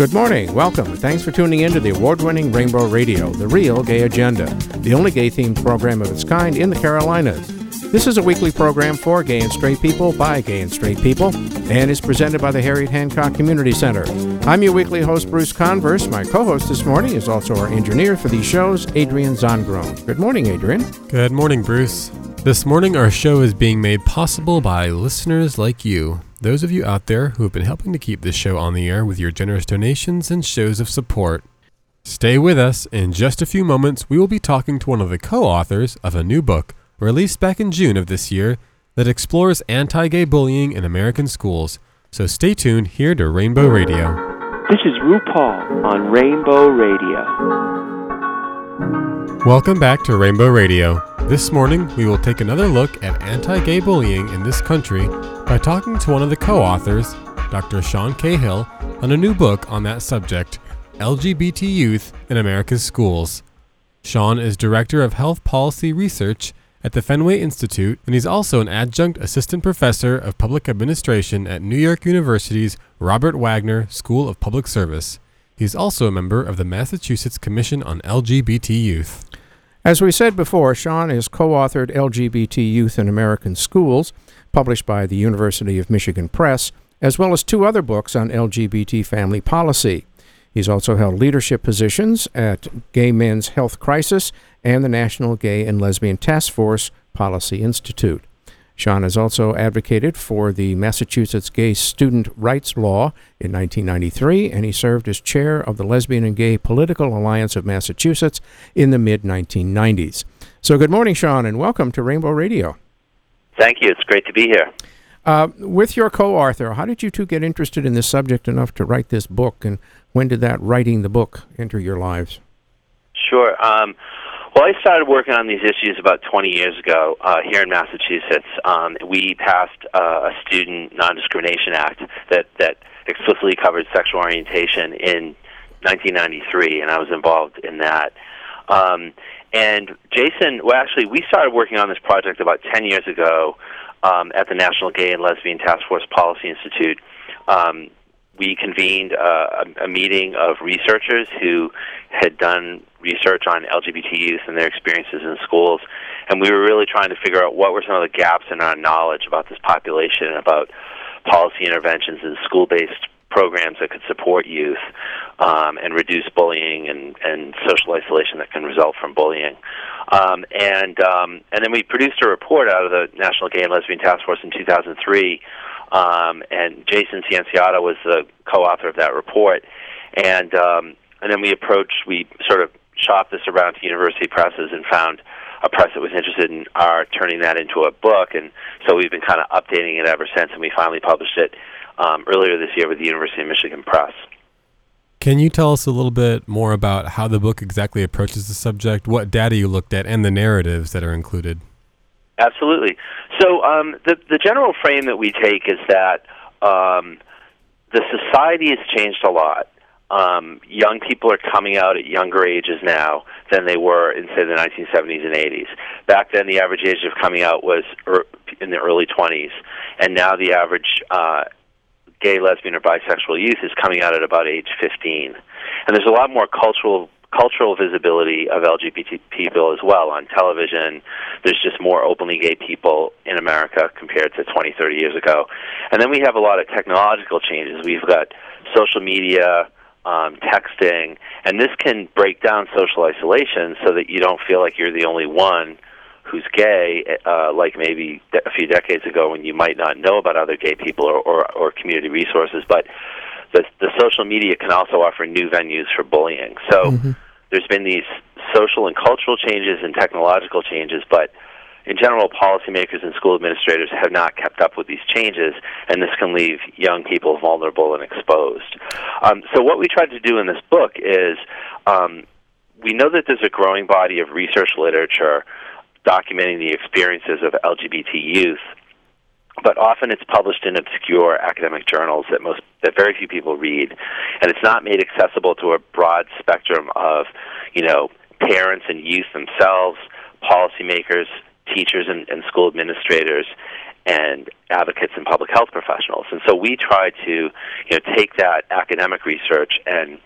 Good morning, welcome, thanks for tuning in to the award winning Rainbow Radio, the real gay agenda, the only gay themed program of its kind in the Carolinas. This is a weekly program for gay and straight people by gay and straight people and is presented by the Harriet Hancock Community Center. I'm your weekly host, Bruce Converse. My co host this morning is also our engineer for these shows, Adrian Zongron. Good morning, Adrian. Good morning, Bruce. This morning, our show is being made possible by listeners like you. Those of you out there who have been helping to keep this show on the air with your generous donations and shows of support. Stay with us. In just a few moments, we will be talking to one of the co authors of a new book released back in June of this year that explores anti gay bullying in American schools. So stay tuned here to Rainbow Radio. This is RuPaul on Rainbow Radio. Welcome back to Rainbow Radio. This morning, we will take another look at anti gay bullying in this country by talking to one of the co authors, Dr. Sean Cahill, on a new book on that subject LGBT Youth in America's Schools. Sean is Director of Health Policy Research at the Fenway Institute, and he's also an adjunct assistant professor of public administration at New York University's Robert Wagner School of Public Service. He's also a member of the Massachusetts Commission on LGBT Youth. As we said before, Sean has co authored LGBT Youth in American Schools, published by the University of Michigan Press, as well as two other books on LGBT family policy. He's also held leadership positions at Gay Men's Health Crisis and the National Gay and Lesbian Task Force Policy Institute. Sean has also advocated for the Massachusetts Gay Student Rights Law in 1993, and he served as chair of the Lesbian and Gay Political Alliance of Massachusetts in the mid 1990s. So, good morning, Sean, and welcome to Rainbow Radio. Thank you. It's great to be here. Uh, with your co author, how did you two get interested in this subject enough to write this book, and when did that writing the book enter your lives? Sure. Um, well, I started working on these issues about 20 years ago uh, here in Massachusetts. Um, we passed uh, a Student Non-Discrimination Act that that explicitly covered sexual orientation in 1993, and I was involved in that. Um, and Jason, well, actually, we started working on this project about 10 years ago um, at the National Gay and Lesbian Task Force Policy Institute. Um, we convened uh, a, a meeting of researchers who had done research on LGBT youth and their experiences in schools, and we were really trying to figure out what were some of the gaps in our knowledge about this population and about policy interventions and school-based programs that could support youth um, and reduce bullying and, and social isolation that can result from bullying. Um, and um, and then we produced a report out of the National Gay and Lesbian Task Force in 2003. Um, and Jason Cianciotto was the co-author of that report. And um, and then we approached, we sort of shopped this around to university presses and found a press that was interested in our turning that into a book. And so we've been kind of updating it ever since, and we finally published it um, earlier this year with the University of Michigan Press. Can you tell us a little bit more about how the book exactly approaches the subject, what data you looked at, and the narratives that are included? Absolutely. So um, the the general frame that we take is that um, the society has changed a lot. Um, young people are coming out at younger ages now than they were in say the 1970s and 80s. Back then, the average age of coming out was er, in the early 20s, and now the average uh, gay, lesbian, or bisexual youth is coming out at about age 15. And there's a lot more cultural cultural visibility of LGBT people as well on television. There's just more openly gay people in America compared to 20, 30 years ago. And then we have a lot of technological changes. We've got social media, um, texting, and this can break down social isolation so that you don't feel like you're the only one who's gay, uh, like maybe a few decades ago when you might not know about other gay people or, or, or community resources. But the, the social media can also offer new venues for bullying. So mm-hmm. there's been these social and cultural changes and technological changes, but in general, policymakers and school administrators have not kept up with these changes, and this can leave young people vulnerable and exposed. Um, so, what we tried to do in this book is um, we know that there's a growing body of research literature documenting the experiences of LGBT youth but often it's published in obscure academic journals that most that very few people read and it's not made accessible to a broad spectrum of you know parents and youth themselves policymakers teachers and, and school administrators and advocates and public health professionals. And so we try to you know take that academic research and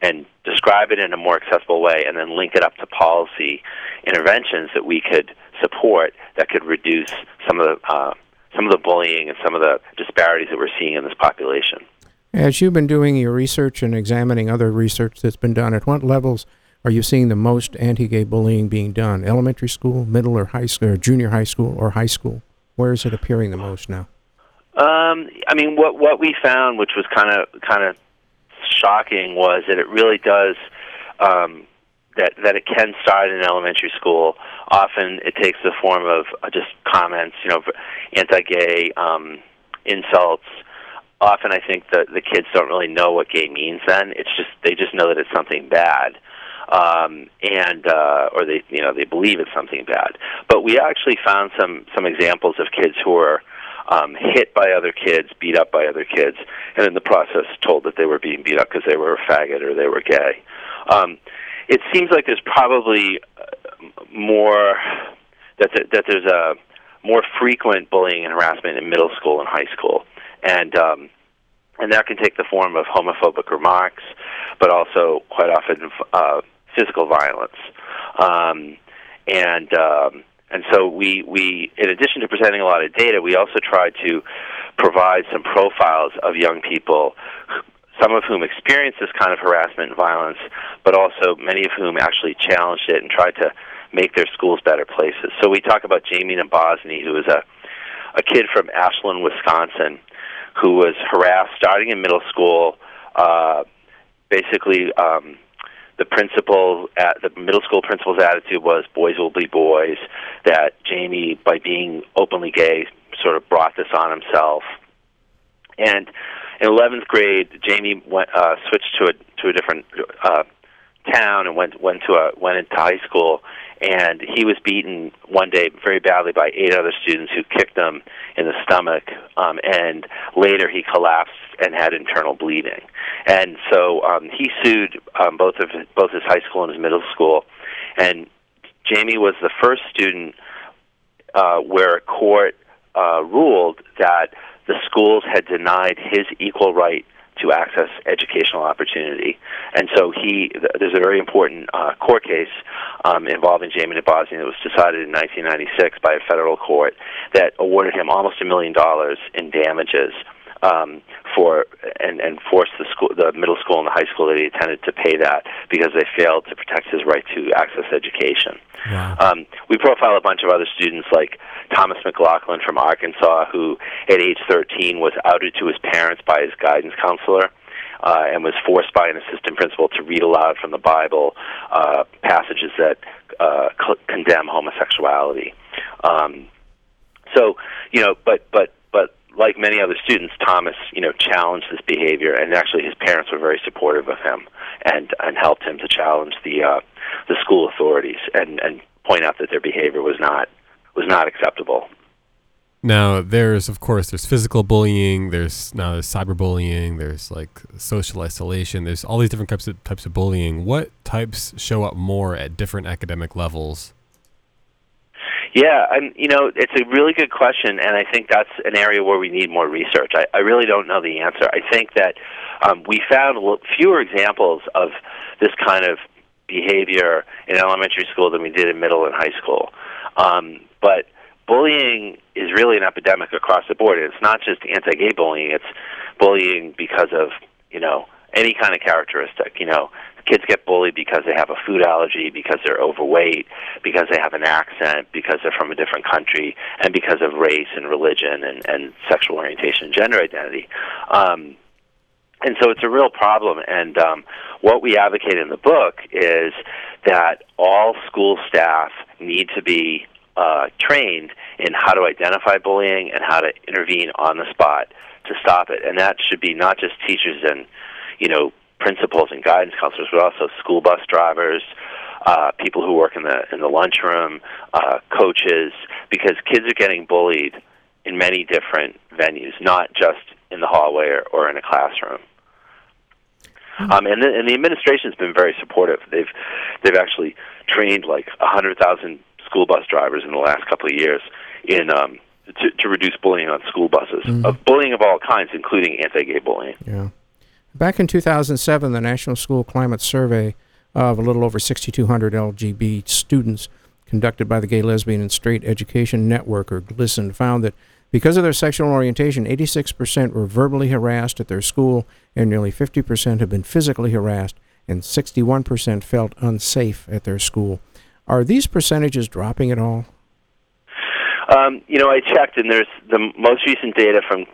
and describe it in a more accessible way and then link it up to policy interventions that we could support that could reduce some of the uh, some of the bullying and some of the disparities that we're seeing in this population. As you've been doing your research and examining other research that's been done, at what levels are you seeing the most anti-gay bullying being done? Elementary school, middle or high school, or junior high school, or high school? Where is it appearing the most now? Um, I mean, what what we found, which was kind of kind of shocking, was that it really does um, that that it can start in elementary school. Often, it takes the form of uh, just comments, you know, anti-gay um, insults. Often, I think that the kids don't really know what gay means. Then it's just they just know that it's something bad um, and uh, or they you know they believe it's something bad. But we actually found some some examples of kids who were um, hit by other kids, beat up by other kids, and in the process told that they were being beat up because they were a faggot or they were gay. Um, it seems like there's probably uh, more that th- that there's a more frequent bullying and harassment in middle school and high school, and um, and that can take the form of homophobic remarks, but also quite often uh, physical violence. Um, and um, and so we, we, in addition to presenting a lot of data, we also tried to provide some profiles of young people, some of whom experienced this kind of harassment and violence, but also many of whom actually challenged it and tried to make their schools better places. So we talk about Jamie Nabozny, who is a, a kid from Ashland, Wisconsin, who was harassed starting in middle school. Uh, basically, um, the principal at the middle school principal's attitude was boys will be boys. That Jamie, by being openly gay, sort of brought this on himself. And in 11th grade, Jamie went uh, switched to a to a different uh, town and went went to a went into high school. And he was beaten one day very badly by eight other students who kicked him in the stomach um, and later he collapsed and had internal bleeding. And so um, he sued um, both of his, both his high school and his middle school. And Jamie was the first student uh, where a court uh, ruled that the schools had denied his equal right to access educational opportunity. And so he, there's a very important uh, court case um, involving Jamie Nabozny that was decided in 1996 by a federal court that awarded him almost a million dollars in damages um, for and and forced the school, the middle school and the high school that he attended to pay that because they failed to protect his right to access education. Wow. Um, we profile a bunch of other students like Thomas McLaughlin from Arkansas, who at age 13 was outed to his parents by his guidance counselor. Uh, and was forced by an assistant principal to read aloud from the Bible uh, passages that uh, cl- condemn homosexuality. Um, so, you know, but but but like many other students, Thomas, you know, challenged this behavior, and actually his parents were very supportive of him and and helped him to challenge the uh, the school authorities and and point out that their behavior was not was not acceptable. Now, there's of course there's physical bullying. There's now there's cyberbullying. There's like social isolation. There's all these different types of types of bullying. What types show up more at different academic levels? Yeah, and you know, it's a really good question, and I think that's an area where we need more research. I, I really don't know the answer. I think that um, we found fewer examples of this kind of behavior in elementary school than we did in middle and high school. Um, but bullying is really an epidemic across the board. It's not just anti-gay bullying; it's bullying because of you know any kind of characteristic. You know, kids get bullied because they have a food allergy, because they're overweight, because they have an accent, because they're from a different country, and because of race and religion and, and sexual orientation and gender identity. Um, and so it's a real problem. And um, what we advocate in the book is that all school staff need to be uh, trained in how to identify bullying and how to intervene on the spot to stop it. And that should be not just teachers and you know principals and guidance counselors, but also school bus drivers, uh, people who work in the in the lunchroom, uh, coaches, because kids are getting bullied in many different venues, not just in the hallway or, or in a classroom. Um, and, the, and the administration's been very supportive. They've they've actually trained like a hundred thousand school bus drivers in the last couple of years in um, to, to reduce bullying on school buses of bullying of all kinds, including anti-gay bullying. Yeah. Back in 2007, the National School Climate Survey of a little over 6,200 LGB students conducted by the Gay, Lesbian, and Straight Education Network, or GLSEN, found that because of their sexual orientation, 86% were verbally harassed at their school, and nearly 50% have been physically harassed, and 61% felt unsafe at their school. Are these percentages dropping at all? Um, you know, I checked, and there's the most recent data from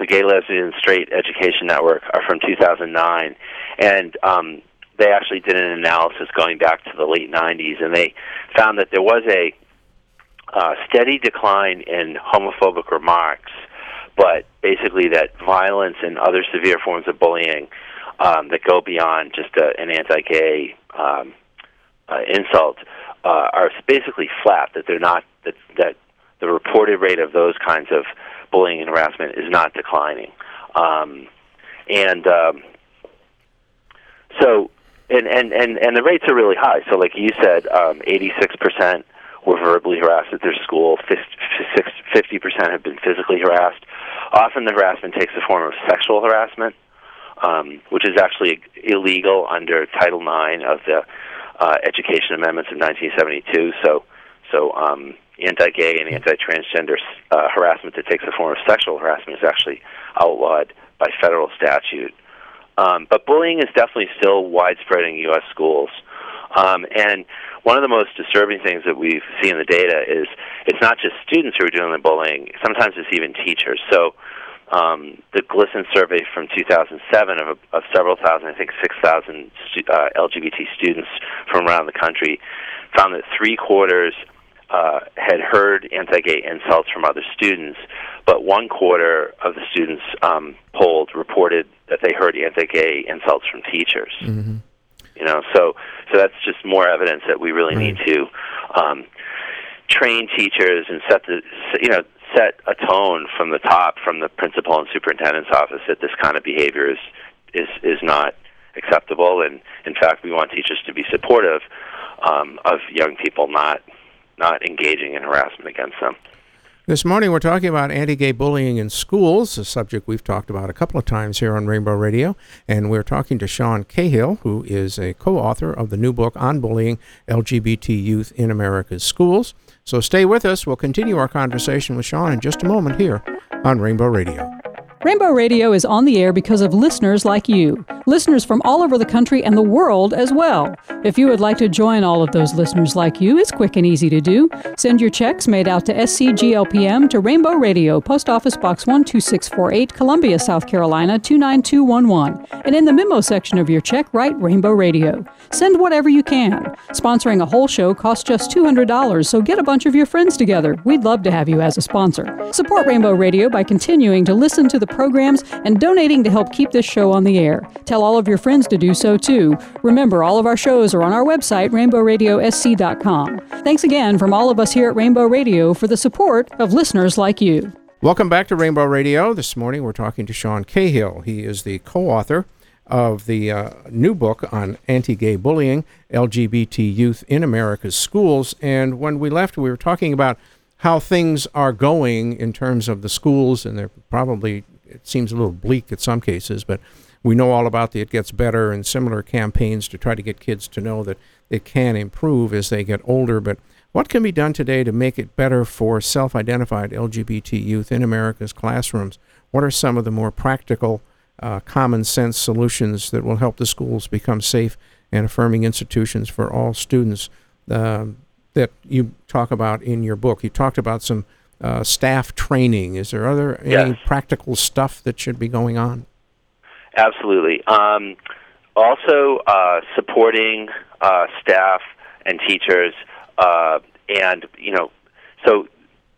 the Gay, Lesbian, and Straight Education Network are from 2009, and um, they actually did an analysis going back to the late 90s, and they found that there was a uh, steady decline in homophobic remarks, but basically that violence and other severe forms of bullying um, that go beyond just a, an anti-gay um, uh, insult uh, are basically flat. That they're not that that the reported rate of those kinds of bullying and harassment is not declining, um, and um, so and, and and and the rates are really high. So, like you said, um, 86% were verbally harassed at their school. 50 percent have been physically harassed. Often, the harassment takes the form of sexual harassment, um, which is actually illegal under Title IX of the uh, Education Amendments of 1972. So, so um, anti-gay and anti-transgender uh, harassment that takes the form of sexual harassment is actually outlawed by federal statute. Um, but bullying is definitely still widespread in U.S. schools. Um, and one of the most disturbing things that we see in the data is it's not just students who are doing the bullying. Sometimes it's even teachers. So um, the GLSEN survey from 2007 of, of several thousand, I think 6,000 stu- uh, LGBT students from around the country, found that three quarters uh, had heard anti-gay insults from other students, but one quarter of the students um, polled reported that they heard anti-gay insults from teachers. Mm-hmm. You know, so so that's just more evidence that we really Right. need to um, train teachers and set the you know set a tone from the top, from the principal and superintendent's office, that this kind of behavior is is is not acceptable, and in fact, we want teachers to be supportive um, of young people, not not engaging in harassment against them. This morning, we're talking about anti gay bullying in schools, a subject we've talked about a couple of times here on Rainbow Radio. And we're talking to Sean Cahill, who is a co author of the new book on bullying LGBT youth in America's schools. So stay with us. We'll continue our conversation with Sean in just a moment here on Rainbow Radio. Rainbow Radio is on the air because of listeners like you, listeners from all over the country and the world as well. If you would like to join all of those listeners like you, it's quick and easy to do. Send your checks made out to SCGLPM to Rainbow Radio, Post Office Box 12648, Columbia, South Carolina 29211. And in the memo section of your check, write Rainbow Radio. Send whatever you can. Sponsoring a whole show costs just $200, so get a bunch of your friends together. We'd love to have you as a sponsor. Support Rainbow Radio by continuing to listen to the programs and donating to help keep this show on the air. Tell all of your friends to do so too. Remember, all of our shows are on our website, rainbowradiosc.com. Thanks again from all of us here at Rainbow Radio for the support of listeners like you. Welcome back to Rainbow Radio. This morning, we're talking to Sean Cahill. He is the co author of the uh, new book on anti gay bullying, LGBT youth in America's schools. And when we left, we were talking about how things are going in terms of the schools, and they're probably, it seems a little bleak in some cases, but we know all about the It Gets Better and similar campaigns to try to get kids to know that it can improve as they get older. But what can be done today to make it better for self identified LGBT youth in America's classrooms? What are some of the more practical, uh, common sense solutions that will help the schools become safe and affirming institutions for all students um, that you talk about in your book? You talked about some uh, staff training. Is there other any Yes. practical stuff that should be going on? Absolutely. Um, also, uh, supporting uh, staff and teachers, uh, and you know, so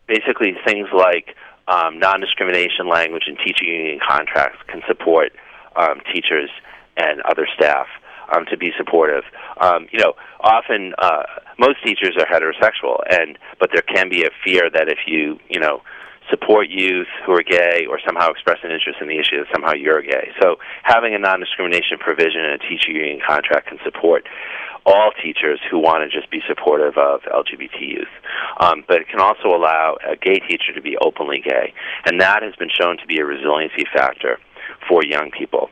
basically things like um, non-discrimination language and teaching union contracts can support um, teachers and other staff um, to be supportive. Um, you know, often uh, most teachers are heterosexual, and but there can be a fear that if you you know support youth who are gay or somehow express an interest in the issue that somehow you're gay. So having a non-discrimination provision in a teacher union contract can support all teachers who want to just be supportive of LGBT youth. Um, but it can also allow a gay teacher to be openly gay, and that has been shown to be a resiliency factor for young people.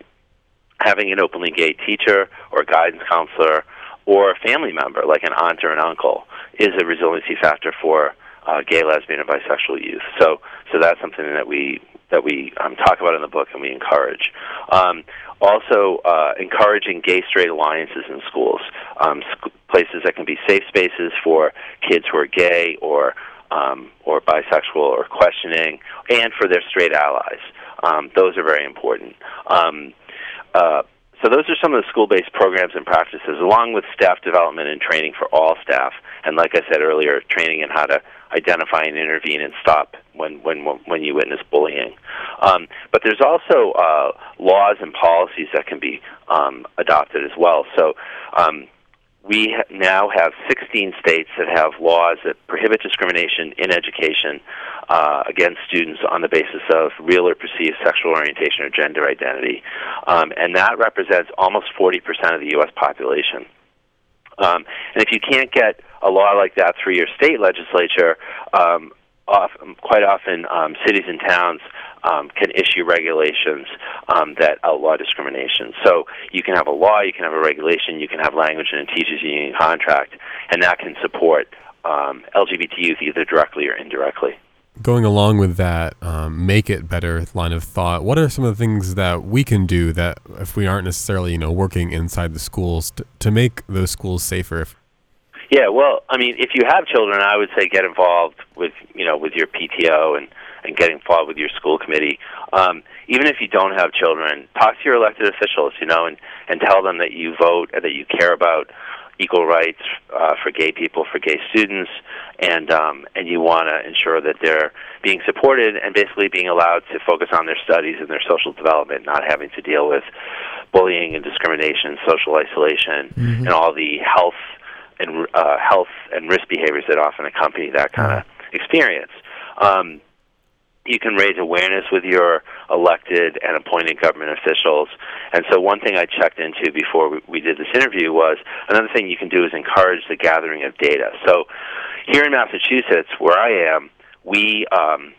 Having an openly gay teacher or guidance counselor or a family member, like an aunt or an uncle, is a resiliency factor for uh, gay, lesbian, and bisexual youth. So, so that's something that we that we um, talk about in the book and we encourage. Um, also, uh, encouraging gay straight alliances in schools, um, sc- places that can be safe spaces for kids who are gay or um, or bisexual or questioning, and for their straight allies. Um, those are very important. Uh, so those are some of the school-based programs and practices, along with staff development and training for all staff. And like I said earlier, training in how to identify and intervene and stop when when when you witness bullying. Um, but there's also uh, laws and policies that can be um, adopted as well. So. Um, we now have 16 states that have laws that prohibit discrimination in education uh, against students on the basis of real or perceived sexual orientation or gender identity. Um, and that represents almost 40% of the U.S. population. Um, and if you can't get a law like that through your state legislature, um, often, quite often um, cities and towns um, can issue regulations um, that outlaw discrimination. So you can have a law, you can have a regulation, you can have language in a teachers union contract, and that can support um, LGBT youth either directly or indirectly. Going along with that, um, make it better line of thought. What are some of the things that we can do that, if we aren't necessarily, you know, working inside the schools, to, to make those schools safer? Yeah, well, I mean, if you have children, I would say get involved with you know with your PTO and and get involved with your school committee. Um, even if you don't have children, talk to your elected officials, you know, and and tell them that you vote and that you care about equal rights uh, for gay people, for gay students, and um, and you want to ensure that they're being supported and basically being allowed to focus on their studies and their social development, not having to deal with bullying and discrimination, social isolation, mm-hmm. and all the health and uh, health and risk behaviors that often accompany that kind of experience. Um, you can raise awareness with your elected and appointed government officials. And so, one thing I checked into before we, did this interview was another thing you can do is encourage the gathering of data. So, here in Massachusetts, where I am, we um,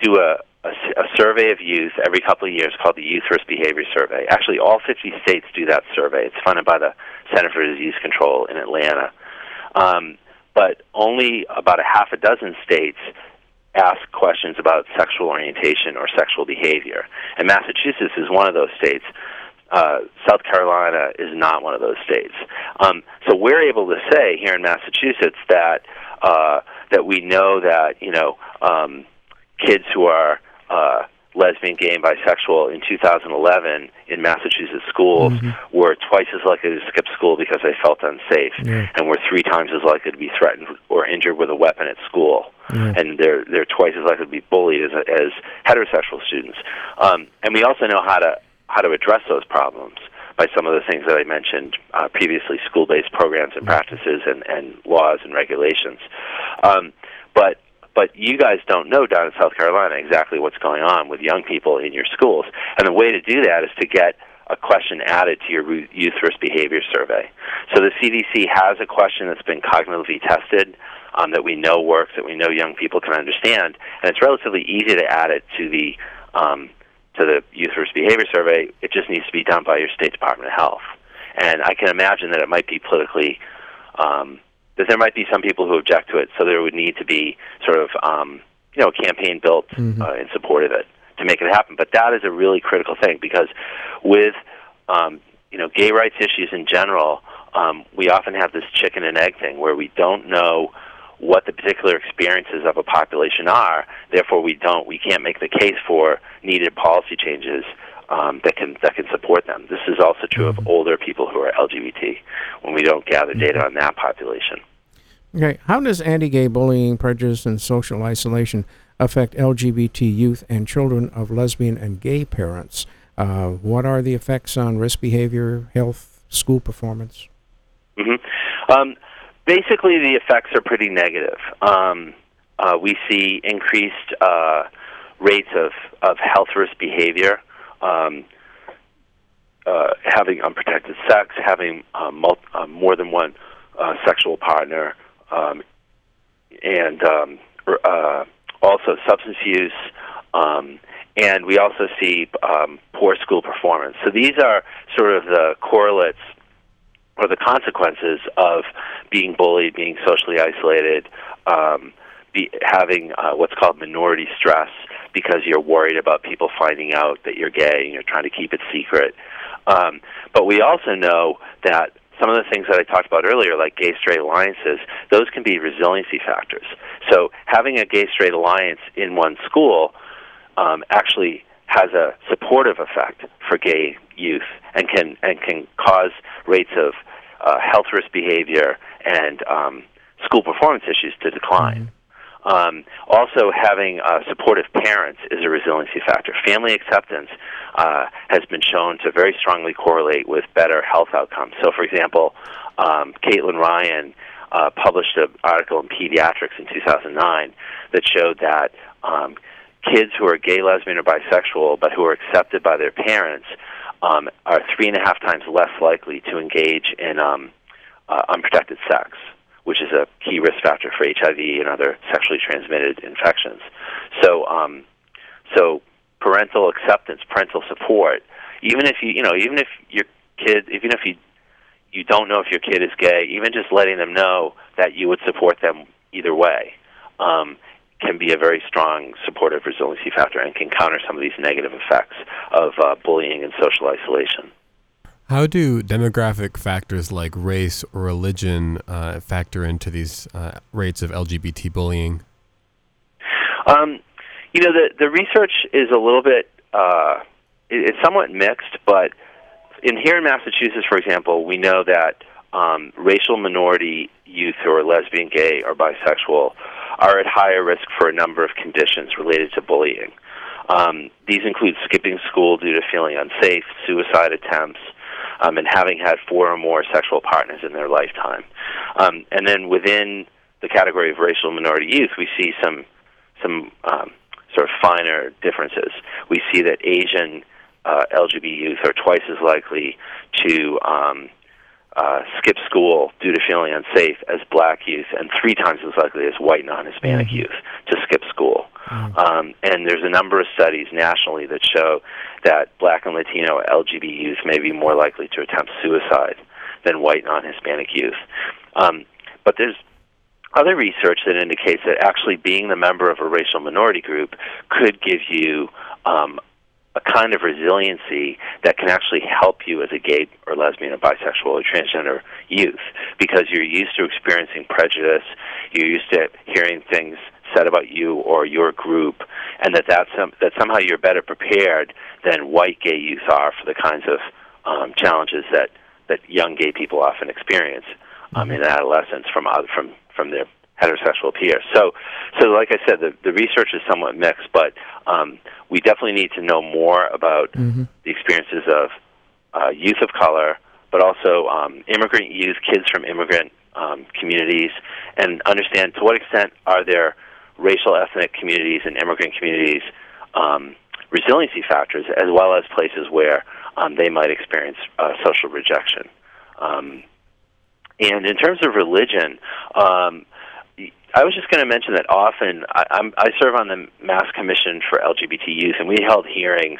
do a, a, a survey of youth every couple of years called the Youth Risk Behavior Survey. Actually, all 50 states do that survey. It's funded by the Center for Disease Control in Atlanta. Um, but only about a half a dozen states ask questions about sexual orientation or sexual behavior. And Massachusetts is one of those states. Uh, South Carolina is not one of those states. Um, so we're able to say here in Massachusetts that uh, that we know that you know um, kids who are uh, lesbian, gay, and bisexual in 2011 in Massachusetts schools mm-hmm. were twice as likely to skip school because they felt unsafe, yeah. and were three times as likely to be threatened or injured with a weapon at school. Yeah. And they're they're twice as likely to be bullied as as heterosexual students. Um, and we also know how to how to address those problems by some of the things that I mentioned uh, previously: school-based programs and practices, and, and laws and regulations. Um, but but you guys don't know down in South Carolina exactly what's going on with young people in your schools. And the way to do that is to get a question added to your youth risk behavior survey. So the CDC has a question that's been cognitively tested um, that we know works, that we know young people can understand, and it's relatively easy to add it to the um, to the youth risk behavior survey. It just needs to be done by your state Department of Health. And I can imagine that it might be politically um, that there might be some people who object to it. So there would need to be sort of um, you know a campaign built mm-hmm. uh, in support of it to make it happen. But that is a really critical thing because with um, you know gay rights issues in general, um, we often have this chicken and egg thing where we don't know what the particular experiences of a population are. Therefore, we don't we can't make the case for needed policy changes um, that can that can support them. This is also true mm-hmm. of older people who are LGBT when we don't gather data on that population. Okay, how does anti-gay bullying, prejudice, and social isolation affect LGBT youth and children of lesbian and gay parents? Uh, what are the effects on risk behavior, health, school performance? Mm-hmm. Um, basically, the effects are pretty negative. Um, uh, we see increased uh, rates of, of health risk behavior, um, uh, having unprotected sex, having uh, mul- uh, more than one sexual partner, um, and um, uh, also substance use. Um, and we also see um, poor school performance. So these are sort of the correlates or the consequences of being bullied, being socially isolated, um, be, having uh, what's called minority stress because you're worried about people finding out that you're gay and you're trying to keep it secret. Um, but we also know that some of the things that I talked about earlier, like gay straight alliances, those can be resiliency factors. So having a gay straight alliance in one school um, actually has a supportive effect for gay youth and can and can cause rates of uh, health risk behavior and um, school performance issues to decline. Um, also, having uh, supportive parents is a resiliency factor. Family acceptance uh, has been shown to very strongly correlate with better health outcomes. So, for example, um, Caitlin Ryan uh, published an article in Pediatrics in 2009 that showed that um, kids who are gay, lesbian, or bisexual, but who are accepted by their parents, um, are three and a half times less likely to engage in um, uh, unprotected sex, which is a key risk factor for HIV and other sexually transmitted infections. So, um, so parental acceptance, parental support, even if you, you know, even if your kid, even if you you don't know if your kid is gay, even just letting them know that you would support them either way. Um, can be a very strong supportive resiliency factor and can counter some of these negative effects of uh, bullying and social isolation. How do demographic factors like race or religion uh, factor into these uh, rates of LGBT bullying? Um, you know, the the research is a little bit uh, it, it's somewhat mixed, but in here in Massachusetts, for example, we know that um, racial minority youth who are lesbian, gay, or bisexual are at higher risk for a number of conditions related to bullying. Um, these include skipping school due to feeling unsafe, suicide attempts, um, and having had four or more sexual partners in their lifetime. Um, and then within the category of racial minority youth, we see some some um, sort of finer differences. We see that Asian uh, LGBT youth are twice as likely to um, uh, skip school due to feeling unsafe as black youth, and three times as likely as white non-Hispanic youth to skip school. Um, and there's a number of studies nationally that show that black and Latino LGBT youth may be more likely to attempt suicide than white non-Hispanic youth. Um, but there's other research that indicates that actually being the member of a racial minority group could give you um, a kind of resiliency that can actually help you as a gay or lesbian or bisexual or transgender youth because you're used to experiencing prejudice, you're used to hearing things said about you or your group, and that that's some, that somehow you're better prepared than white gay youth are for the kinds of um, challenges that that young gay people often experience um, in adolescence from other, from from their heterosexual peers. So, so like I said, the, the research is somewhat mixed, but um, we definitely need to know more about Mm-hmm. the experiences of uh, youth of color, but also um, immigrant youth, kids from immigrant um, communities, and understand to what extent are there racial, ethnic communities and immigrant communities um, resiliency factors, as well as places where um, they might experience uh, social rejection. Um, and in terms of religion, um, I was just going to mention that often I, I'm, I serve on the Mass Commission for LGBT Youth, and we held hearings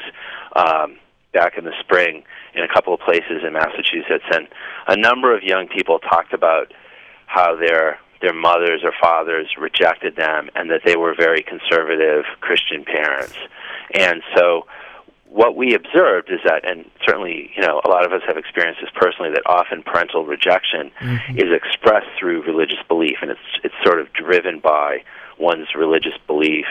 um, back in the spring in a couple of places in Massachusetts, and a number of young people talked about how their their mothers or fathers rejected them, and that they were very conservative Christian parents, and so what we observed is that, and certainly, you know, a lot of us have experienced this personally, that often parental rejection is expressed through religious belief, and it's it's sort of driven by one's religious belief.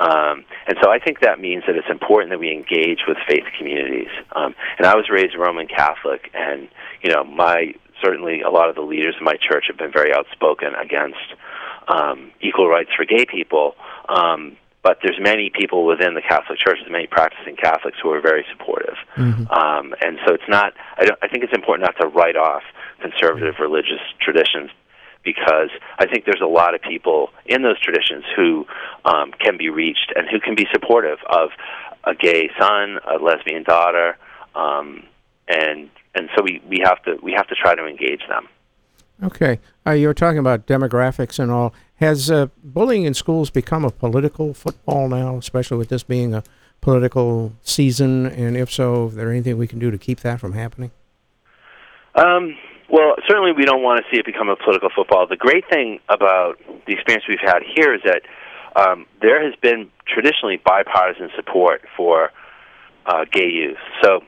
Um, and so I think that means that it's important that we engage with faith communities. Um, and I was raised Roman Catholic, and you know, my certainly a lot of the leaders in my church have been very outspoken against um, equal rights for gay people. Um, but there's many people within the Catholic Church, there's many practicing Catholics who are very supportive. Um, and so it's not, I, don't, I think it's important not to write off conservative religious traditions because I think there's a lot of people in those traditions who um, can be reached and who can be supportive of a gay son, a lesbian daughter, um, and and so we, we have to we have to try to engage them. Okay, uh, you were talking about demographics and all. Has uh, bullying in schools become a political football now, especially with this being a political season? And if so, is there anything we can do to keep that from happening? Um, well, certainly we don't want to see it become a political football. The great thing about the experience we've had here is that um, there has been traditionally bipartisan support for uh, gay youth. So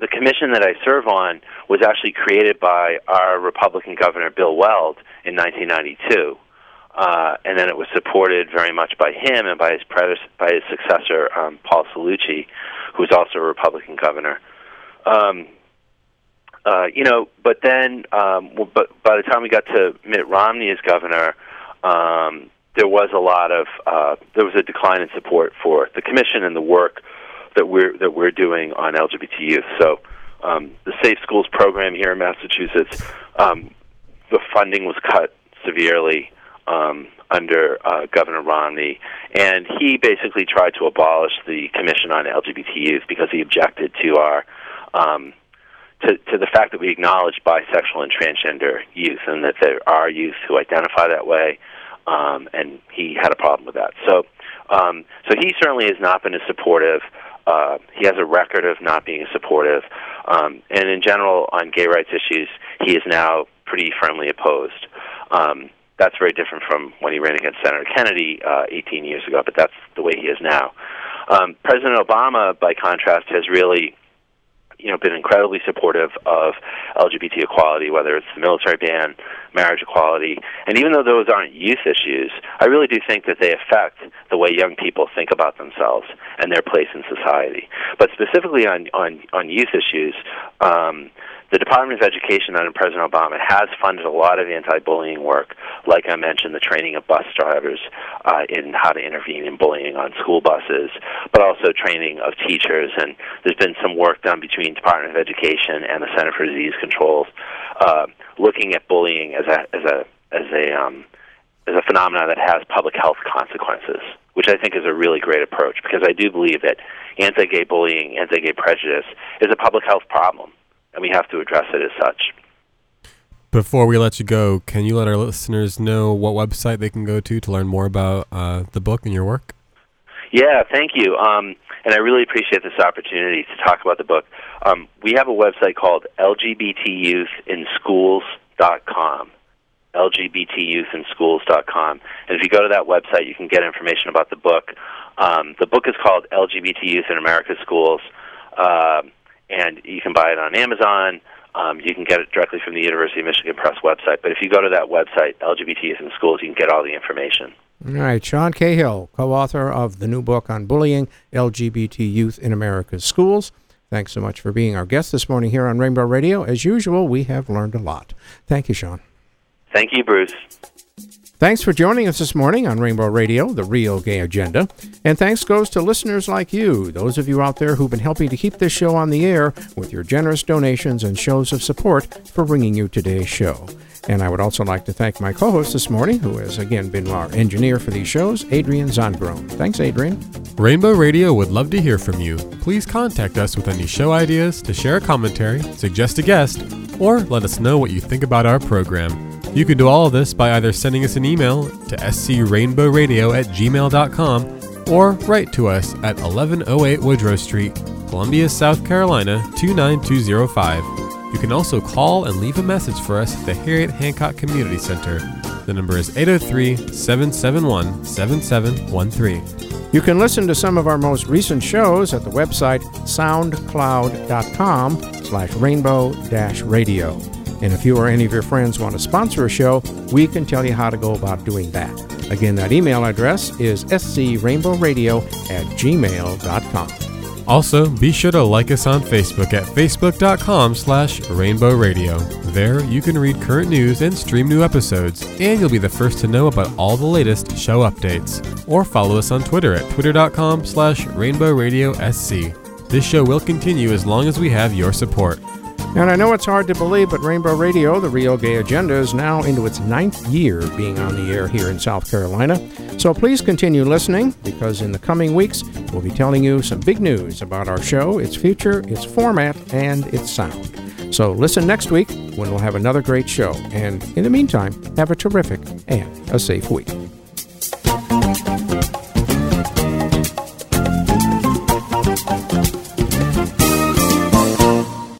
the commission that I serve on was actually created by our Republican governor Bill Weld in 1992, uh, and then it was supported very much by him and by his predecessor, by his successor um, Paul Cellucci, who was also a Republican governor. Um, uh, you know, but then, um, well, but by the time we got to Mitt Romney as governor, um, there was a lot of uh, there was a decline in support for the commission and the work that we're that we're doing on LGBT youth. So, um, the Safe Schools program here in Massachusetts, um, the funding was cut severely um, under uh, Governor Romney, and he basically tried to abolish the Commission on LGBT Youth because he objected to our um, to, to the fact that we acknowledge bisexual and transgender youth, and that there are youth who identify that way, um, and he had a problem with that. So, um, so he certainly has not been as supportive. Uh, he has a record of not being supportive, um, and in general on gay rights issues, he is now pretty firmly opposed. Um, that's very different from when he ran against Senator Kennedy uh, 18 years ago, but that's the way he is now. Um, President Obama, by contrast, has really you know, been incredibly supportive of LGBT equality, whether it's the military ban, marriage equality, and even though those aren't youth issues, I really do think that they affect the way young people think about themselves and their place in society. But specifically on on on youth issues, um, the Department of Education under President Obama has funded a lot of anti-bullying work, like I mentioned, the training of bus drivers uh, in how to intervene in bullying on school buses, but also training of teachers. And there's been some work done between Department of Education and the Center for Disease Control, uh, looking at bullying as a as a as a um, as a phenomenon that has public health consequences, which I think is a really great approach because I do believe that anti-gay bullying, anti-gay prejudice is a public health problem and we have to address it as such. Before we let you go, can you let our listeners know what website they can go to to learn more about uh, the book and your work? Yeah, thank you. Um, and I really appreciate this opportunity to talk about the book. Um, we have a website called LGBTYouthInSchools.com. LGBTYouthInSchools.com. And if you go to that website, you can get information about the book. Um, the book is called LGBT Youth in America's Schools. Uh, and you can buy it on Amazon. Um, you can get it directly from the University of Michigan Press website. But if you go to that website, LGBT Youth in Schools, you can get all the information. All right, Sean Cahill, co-author of the new book on bullying, LGBT youth in America's schools. Thanks so much for being our guest this morning here on Rainbow Radio. As usual, we have learned a lot. Thank you, Sean. Thank you, Bruce. Thanks for joining us this morning on Rainbow Radio, the real gay agenda. And thanks goes to listeners like you, those of you out there who've been helping to keep this show on the air with your generous donations and shows of support for bringing you today's show. And I would also like to thank my co host this morning, who has again been our engineer for these shows, Adrian Zondgrome. Thanks, Adrian. Rainbow Radio would love to hear from you. Please contact us with any show ideas, to share a commentary, suggest a guest, or let us know what you think about our program. You can do all of this by either sending us an email to scrainbowradio at gmail.com or write to us at 1108 Woodrow Street, Columbia, South Carolina 29205. You can also call and leave a message for us at the Harriet Hancock Community Center. The number is 803 771 7713. You can listen to some of our most recent shows at the website soundcloud.com slash rainbow radio. And if you or any of your friends want to sponsor a show, we can tell you how to go about doing that. Again, that email address is scrainbowradio at gmail.com. Also, be sure to like us on Facebook at facebook.com slash rainbow radio. There, you can read current news and stream new episodes, and you'll be the first to know about all the latest show updates. Or follow us on Twitter at twitter.com slash rainbow radio sc. This show will continue as long as we have your support. And I know it's hard to believe, but Rainbow Radio, the real gay agenda, is now into its ninth year being on the air here in South Carolina. So please continue listening because in the coming weeks, we'll be telling you some big news about our show, its future, its format, and its sound. So listen next week when we'll have another great show. And in the meantime, have a terrific and a safe week.